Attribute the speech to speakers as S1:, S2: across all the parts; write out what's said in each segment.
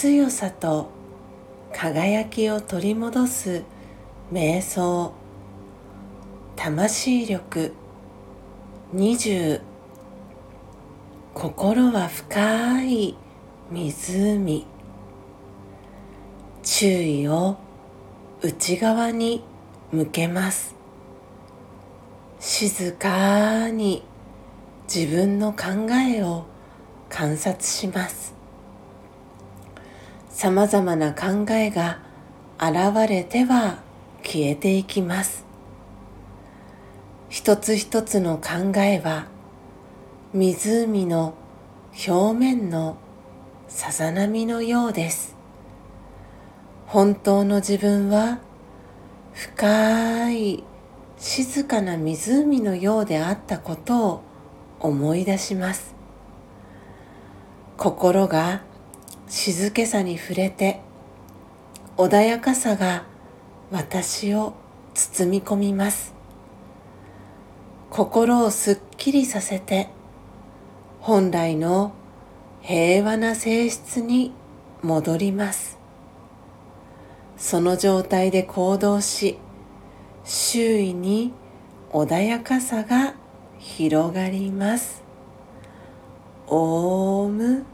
S1: 広さと輝きを取り戻す瞑想。魂力。20心は深い湖。注意を内側に向けます。静かに自分の考えを観察します。さまざまな考えが現れては消えていきます。一つ一つの考えは湖の表面のさざ波のようです。本当の自分は深い静かな湖のようであったことを思い出します。心が静けさに触れて穏やかさが私を包み込みます。心をすっきりさせて本来の平和な性質に戻ります。その状態で行動し周囲に穏やかさが広がります。オーム。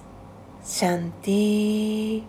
S1: Shanti.